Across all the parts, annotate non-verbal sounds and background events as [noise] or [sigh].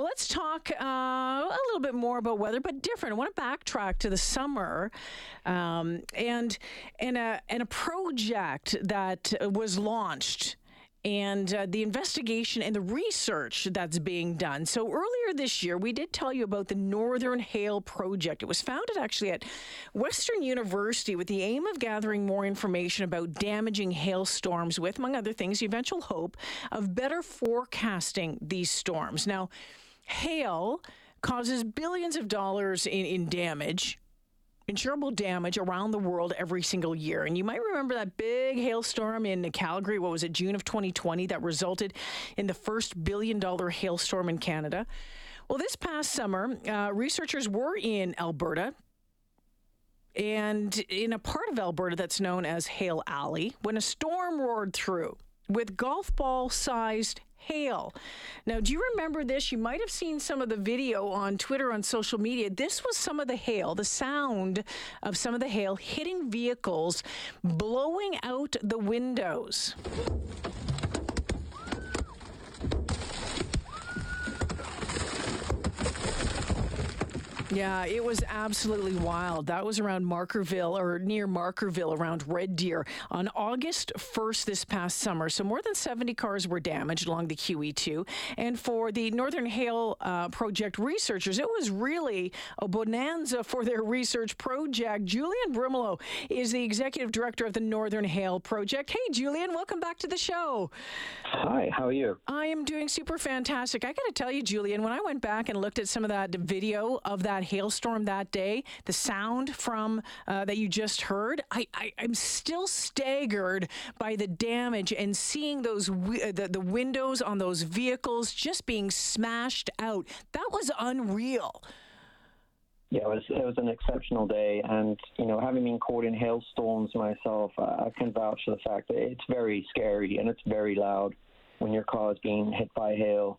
Well, let's talk uh, a little bit more about weather, but different. I want to backtrack to the summer um, and and a and a project that was launched and uh, the investigation and the research that's being done. So, earlier this year, we did tell you about the Northern Hail Project. It was founded actually at Western University with the aim of gathering more information about damaging hailstorms, with, among other things, the eventual hope of better forecasting these storms. Now, hail causes billions of dollars in, in damage insurable damage around the world every single year. And you might remember that big hailstorm in Calgary, what was it, June of 2020, that resulted in the first billion dollar hailstorm in Canada. Well, this past summer, uh, researchers were in Alberta and in a part of Alberta that's known as Hail Alley when a storm roared through with golf ball sized hail. Now, do you remember this? You might have seen some of the video on Twitter, on social media. This was some of the hail, the sound of some of the hail hitting vehicles, blowing out the windows. Yeah, it was absolutely wild. That was around Markerville or near Markerville around Red Deer on August 1st this past summer. So more than 70 cars were damaged along the QE2. And for the Northern Hail uh, Project researchers, it was really a bonanza for their research project. Julian Brimelow is the executive director of the Northern Hail Project. Hey, Julian, welcome back to the show. Hi, how are you? I am doing super fantastic. I got to tell you, Julian, when I went back and looked at some of that video of that that hailstorm that day, the sound from uh, that you just heard, I, I am still staggered by the damage and seeing those uh, the, the windows on those vehicles just being smashed out. That was unreal. Yeah, it was it was an exceptional day, and you know, having been caught in hailstorms myself, I can vouch for the fact that it's very scary and it's very loud when your car is being hit by hail.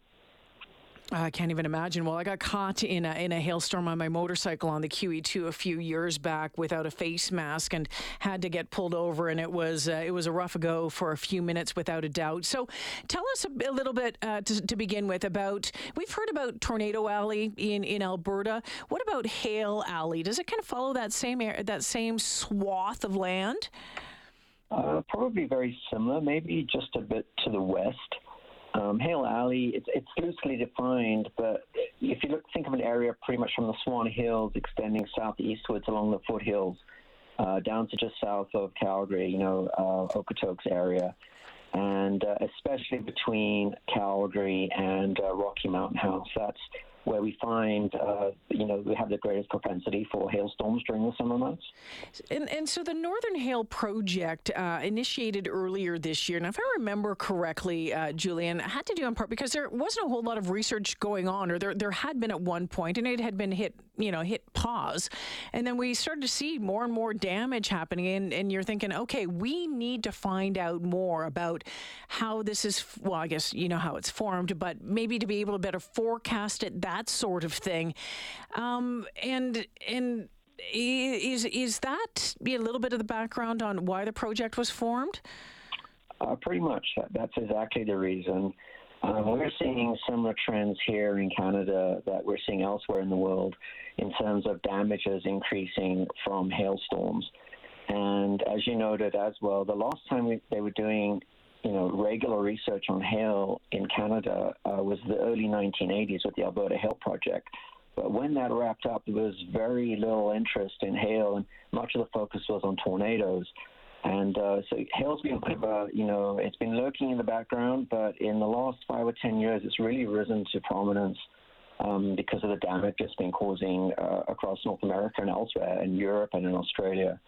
I can't even imagine. Well, I got caught in a, in a hailstorm on my motorcycle on the QE2 a few years back without a face mask and had to get pulled over, and it was uh, it was a rough go for a few minutes without a doubt. So, tell us a, a little bit uh, to, to, begin with about we've heard about Tornado Alley in, in Alberta. What about Hail Alley? Does it kind of follow that same air, that same swath of land? Uh, probably very similar, maybe just a bit to the west. Um, Hail Alley, it's, it's loosely defined, but if you look, think of an area pretty much from the Swan Hills extending southeastwards along the foothills uh, down to just south of Calgary, you know, uh, Okotoks area, and uh, especially between Calgary and uh, Rocky Mountain House. That's where we find, uh, you know, we have the greatest propensity for hailstorms during the summer months. And, and so the Northern Hail Project uh, initiated earlier this year. And if I remember correctly, uh, Julian, had to do in part because there wasn't a whole lot of research going on, or there, there had been at one point, and it had been hit, you know, hit pause. And then we started to see more and more damage happening. And, and you're thinking, okay, we need to find out more about how this is, well, I guess you know how it's formed, but maybe to be able to better forecast it that sort of thing. Um, and and is is that be a little bit of the background on why the project was formed? Uh, pretty much. That's exactly the reason. Um, we're seeing similar trends here in Canada that we're seeing elsewhere in the world in terms of damages increasing from hailstorms. And as you noted as well, the last time we, they were doing you know, regular research on hail in Canada uh, was the early 1980s with the Alberta Hail Project. But when that wrapped up, there was very little interest in hail, and much of the focus was on tornadoes. And uh, so hail's been kind of a, you know, it's been lurking in the background, but in the last five or ten years, it's really risen to prominence um, because of the damage it's been causing uh, across North America and elsewhere, in Europe and in Australia.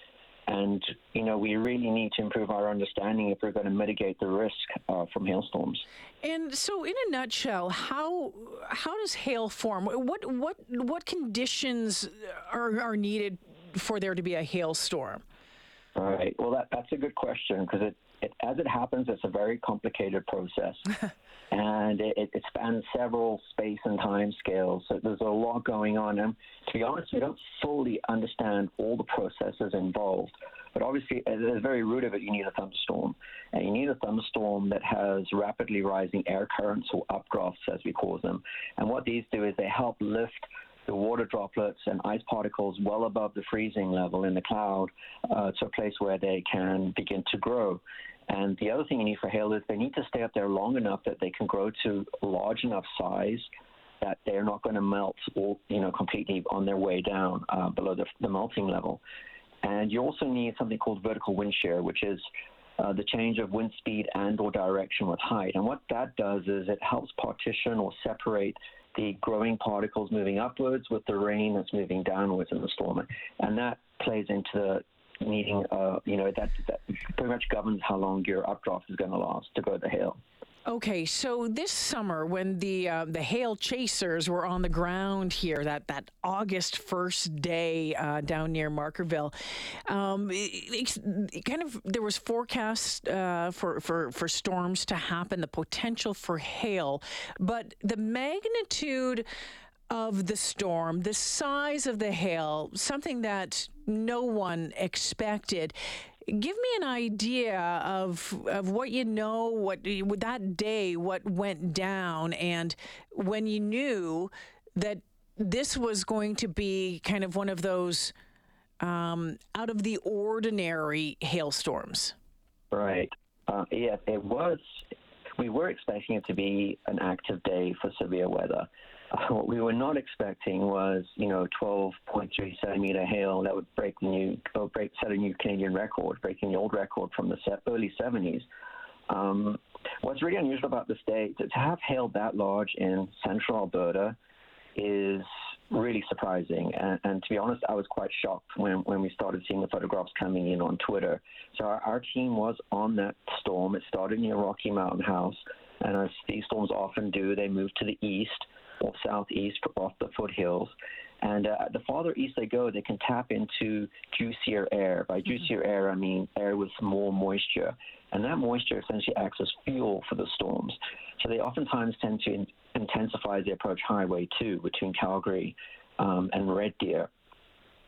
And, you know, we really need to improve our understanding if we're going to mitigate the risk uh, from hailstorms. And so, in a nutshell, how how does hail form? What what what conditions are, are needed for there to be a hailstorm? All right. Well, that, that's a good question because it, it, as it happens, it's a very complicated process. [laughs] and it, it, spans several space and time scales. So there's a lot going on. And to be honest, we don't fully understand all the processes involved. But obviously, at the very root of it, you need a thunderstorm. And you need a thunderstorm that has rapidly rising air currents or updrafts, as we call them. And what these do is they help lift the water droplets and ice particles well above the freezing level in the cloud uh, to a place where they can begin to grow. And the other thing you need for hail is they need to stay up there long enough that they can grow to large enough size that they're not going to melt all, you know, completely on their way down uh, below the, the, melting level. And you also need something called vertical wind shear, which is uh, the change of wind speed and or direction with height. And what that does is it helps partition or separate the growing particles moving upwards with the rain that's moving downwards in the storm. And that plays into the needing, uh, you know, that, that pretty much governs how long your updraft is going to last to go the hail. Okay, so this summer, when the uh, the hail chasers were on the ground here, that that August first day uh, down near Markerville, um, it, it kind of there was forecasts uh, for for for storms to happen, the potential for hail, but the magnitude of the storm, the size of the hail, something that no one expected. Give me an idea of of what you know, what that day, what went down, and when you knew that this was going to be kind of one of those um, out of the ordinary hailstorms. Right. Uh, yeah, it was. We were expecting it to be an active day for severe weather. [laughs] what we were not expecting was, you know, 12.3 centimeter hail that would break the new, or break, set a new Canadian record, breaking the old record from the early 70s. Um, what's really unusual about this day, to, to have hail that large in central Alberta is really surprising. And, and, to be honest, I was quite shocked when, when we started seeing the photographs coming in on Twitter. So our, our team was on that storm. It started near Rocky Mountain House. And as these storms often do, they move to the east or southeast off the foothills. And uh, the farther east they go, they can tap into juicier air. By mm-hmm. juicier mm-hmm. air, I mean air with more moisture. And that moisture essentially acts as fuel for the storms. So they oftentimes tend to in- intensify as they approach Highway 2 between Calgary um, and Red Deer.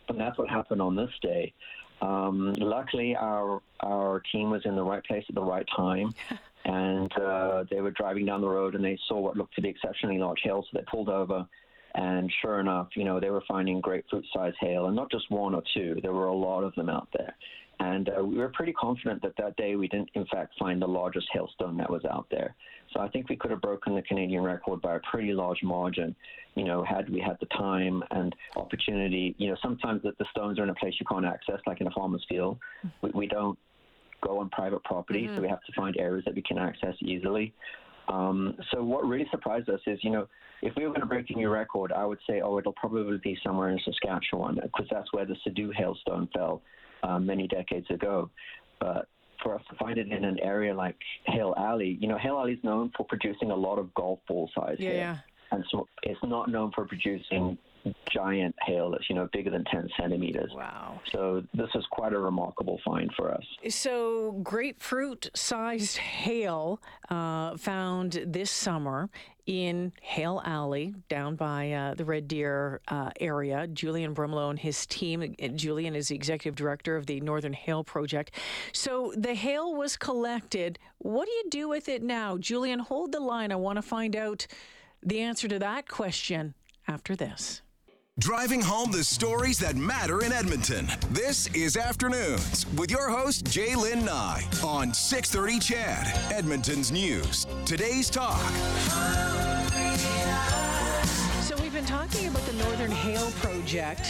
And that's what happened on this day. Um, luckily, our our team was in the right place at the right time, [laughs] and uh, they were driving down the road and they saw what looked to be exceptionally large hail, so they pulled over. And sure enough, you know, they were finding grapefruit-sized hail, and not just one or two. There were a lot of them out there. And uh, we were pretty confident that that day we didn't, in fact, find the largest hailstone that was out there. So I think we could have broken the Canadian record by a pretty large margin, you know, had we had the time and opportunity. You know, sometimes the, the stones are in a place you can't access, like in a farmer's field. We, we don't go on private property, mm-hmm. so we have to find areas that we can access easily. Um, so what really surprised us is, you know, if we were going to break a new record, I would say, oh, it'll probably be somewhere in Saskatchewan because that's where the Cedoux hailstone fell um, many decades ago. But for us to find it in an area like Hail Alley, you know, Hail Alley is known for producing a lot of golf ball size yeah, Yeah. And so it's not known for producing giant hail that's you know bigger than 10 centimeters wow so this is quite a remarkable find for us so grapefruit sized hail uh, found this summer in Hail Alley down by uh, the Red Deer uh, area. Julian Brimelow and his team. Julian is the executive director of the Northern Hail Project. So the hail was collected. What do you do with it now? Julian, hold the line. I want to find out the answer to that question after this. Driving home the stories that matter in Edmonton. This is Afternoons with your host, J'lyn Nye on 630 CHED, Edmonton's News. Today's Talk. So we've been talking about the Northern Hail Project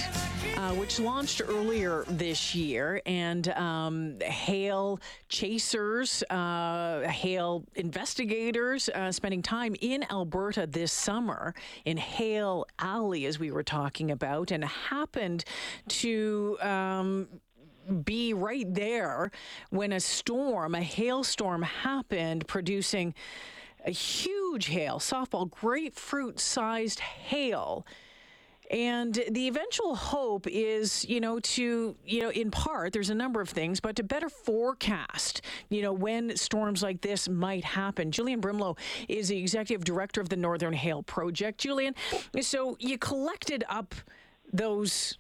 uh, which launched earlier this year. And um, hail chasers, uh, hail investigators uh, spending time in Alberta this summer in Hail Alley, as we were talking about, and happened to. Um, be right there when a storm, a hailstorm happened, producing a huge hail, softball, grapefruit sized hail And the eventual hope is, you know, to, you know, in part, there's a number of things, but to better forecast, you know, when storms like this might happen. Julian Brimelow is the executive director of the Northern Hail Project. Julian, so you collected up those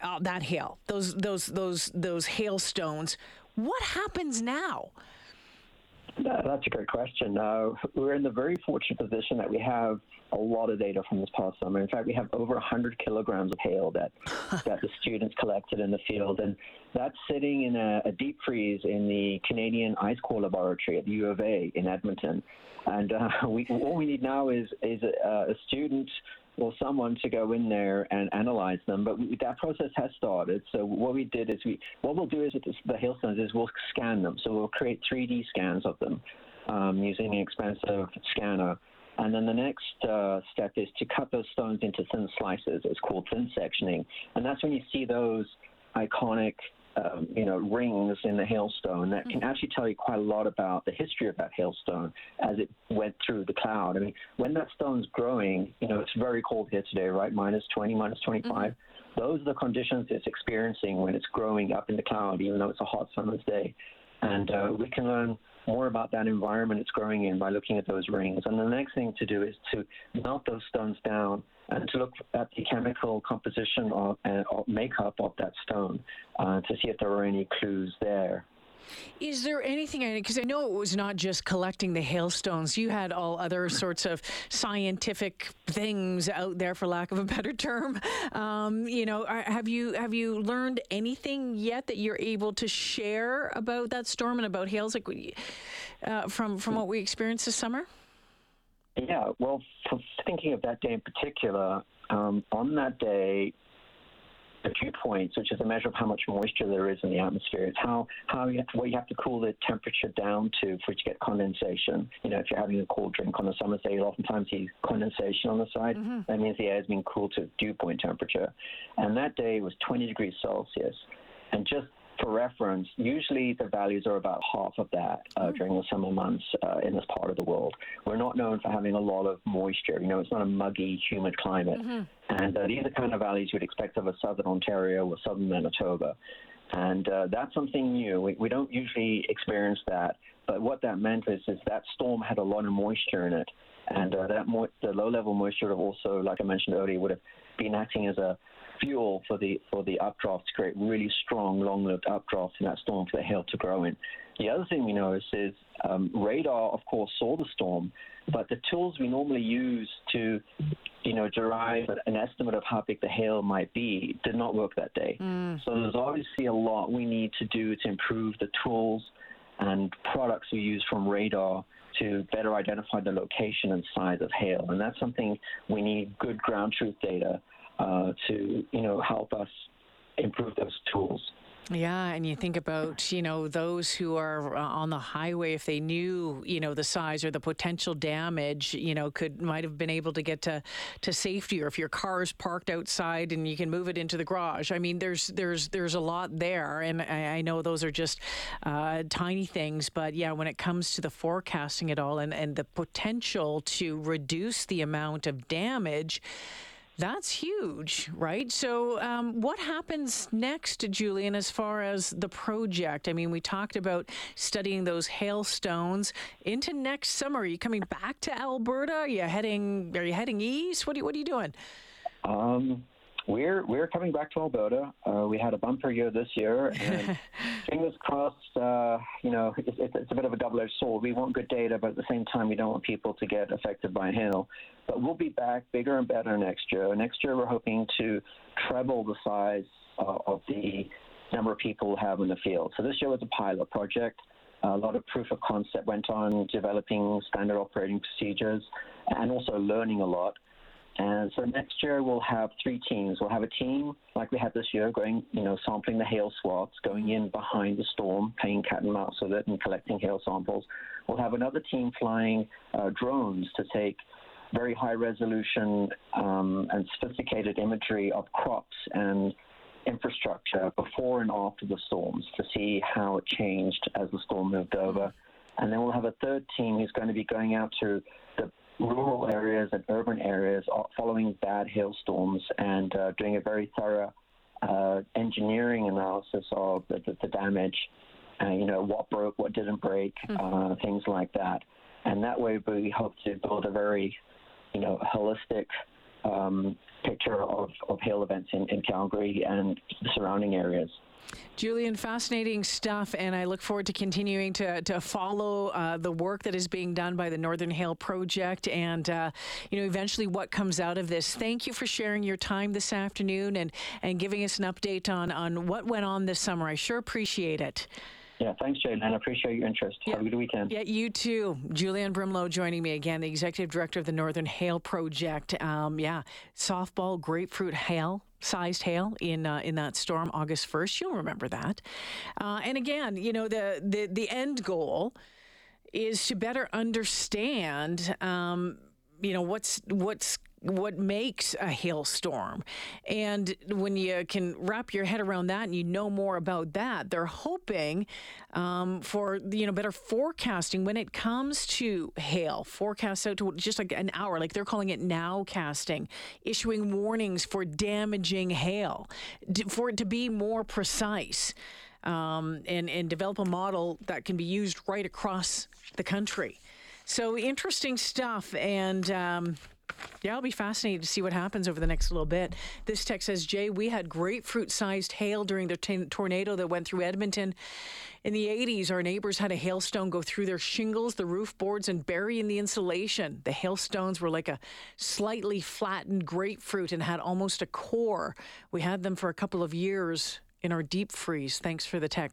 uh, that hail, those those those those hailstones. What happens now? That's a great question. Uh, we're in the very fortunate position that we have a lot of data from this past summer. In fact, we have over 100 kilograms of hail that [laughs] that the students collected in the field, and that's sitting in a, a, deep freeze in the Canadian Ice Core Laboratory at the U of A in Edmonton. And uh, [laughs] we, all we need now is is a, a student or someone to go in there and analyze them. But we, that process has started. So what we did is we what we'll do is with the hailstones is we'll scan them. So we'll create 3D scans of them um, using an expensive scanner. And then the next uh, step is to cut those stones into thin slices. It's called thin sectioning. And that's when you see those iconic um, you know, rings in the hailstone that can actually tell you quite a lot about the history of that hailstone as it went through the cloud. I mean, when that stone's growing, you know, it's very cold here today, right? Minus 20, minus 25. Mm-hmm. Those are the conditions it's experiencing when it's growing up in the cloud, even though it's a hot summer's day. And uh, we can learn more about that environment it's growing in by looking at those rings. And the next thing to do is to melt those stones down and to look at the chemical composition or, uh, or makeup of that stone uh, to see if there are any clues there. Is there anything, because I know it was not just collecting the hailstones, you had all other sorts of scientific things out there, for lack of a better term. Um, you know, have you have you learned anything yet that you're able to share about that storm and about hails like, uh, from, from what we experienced this summer? Yeah, well, thinking of that day in particular, um, on that day, the dew points, which is a measure of how much moisture there is in the atmosphere. It's how, how you have to, what you have to cool the temperature down to for it to get condensation. You know, if you're having a cold drink on a summer's day, you'll oftentimes see condensation on the side. Mm-hmm. That means the air has been cooled to dew point temperature. And that day was 20 degrees Celsius. And just for reference, usually the values are about half of that uh, mm. during the summer months uh, in this part of the world. We're not known for having a lot of moisture. You know, it's not a muggy, humid climate. Mm-hmm. And uh, these are the kind of values you'd expect of a southern Ontario or southern Manitoba. And uh, that's something new. We, we don't usually experience that. But what that meant is, is that storm had a lot of moisture in it. And uh, that mo- the low level moisture have also, like I mentioned earlier, would have been acting as a fuel for the for the updraft to create really strong, long-lived updrafts in that storm for the hail to grow in. The other thing we noticed is um, radar, of course, saw the storm, but the tools we normally use to, you know, derive an estimate of how big the hail might be did not work that day. Mm. So there's obviously a lot we need to do to improve the tools and products we use from radar to better identify the location and size of hail. And that's something we need good ground truth data uh, to you know help us improve those tools. Yeah, and you think about, you know, those who are uh, on the highway, if they knew, you know, the size or the potential damage, you know, could might have been able to get to, to safety, or if your car is parked outside and you can move it into the garage. I mean, there's there's there's a lot there, and I, I know those are just uh, tiny things, but yeah, when it comes to the forecasting at all and and the potential to reduce the amount of damage that's huge, right? So, um, what happens next, Julian, as far as the project? I mean, we talked about studying those hailstones into next summer. Are you coming back to Alberta? Are you heading? Are you heading east? What are you, What are you doing? Um, we're we're coming back to Alberta. Uh, we had a bumper year this year, and [laughs] fingers crossed. Uh, you know, it's, it's, a bit of a double-edged sword. We want good data, but at the same time, we don't want people to get affected by hail. But we'll be back bigger and better next year. Next year, we're hoping to treble the size uh, of the number of people we have in the field. So this year was a pilot project. A lot of proof of concept went on, developing standard operating procedures, and also learning a lot. And so next year we'll have three teams. We'll have a team like we had this year, going, you know, sampling the hail swaths, going in behind the storm, playing cat and mouse with it, and collecting hail samples. We'll have another team flying uh, drones to take very high resolution um, and sophisticated imagery of crops and infrastructure before and after the storms to see how it changed as the storm moved over. And then we'll have a third team who's going to be going out to the rural areas and urban areas following bad hailstorms and uh, doing a very thorough uh, engineering analysis of the, the, the damage, uh, you know, what broke, what didn't break, mm-hmm. things like that. And that way we hope to build a very, you know, holistic um, picture of, of hail events in, in Calgary and the surrounding areas. Julian, fascinating stuff, and I look forward to continuing to, to follow uh, the work that is being done by the Northern Hail Project and, uh, you know, eventually what comes out of this. Thank you for sharing your time this afternoon and, and giving us an update on, on what went on this summer. I sure appreciate it. Yeah, thanks, Jane, and I appreciate your interest. Yeah. Have a good weekend. Yeah, you too. Julian Brimelow joining me again, the executive director of the Northern Hail Project. Um, yeah, softball grapefruit hail sized hail in uh, in that storm August 1st. You'll remember that. Uh, and again, you know the the the end goal is to better understand um, you know what's what's what makes a hailstorm. And when you can wrap your head around that and you know more about that, they're hoping um, for you know better forecasting when it comes to hail. Forecasts out to just like an hour, like they're calling it nowcasting, issuing warnings for damaging hail, for it to be more precise. Um, and, and develop a model that can be used right across the country. So interesting stuff. And um, yeah, I'll be fascinated to see what happens over the next little bit. This text says, Jay, we had grapefruit sized hail during the t- tornado that went through Edmonton. In the 80s, our neighbors had a hailstone go through their shingles, the roof boards, and bury in the insulation. The hailstones were like a slightly flattened grapefruit and had almost a core. We had them for a couple of years in our deep freeze. Thanks for the text.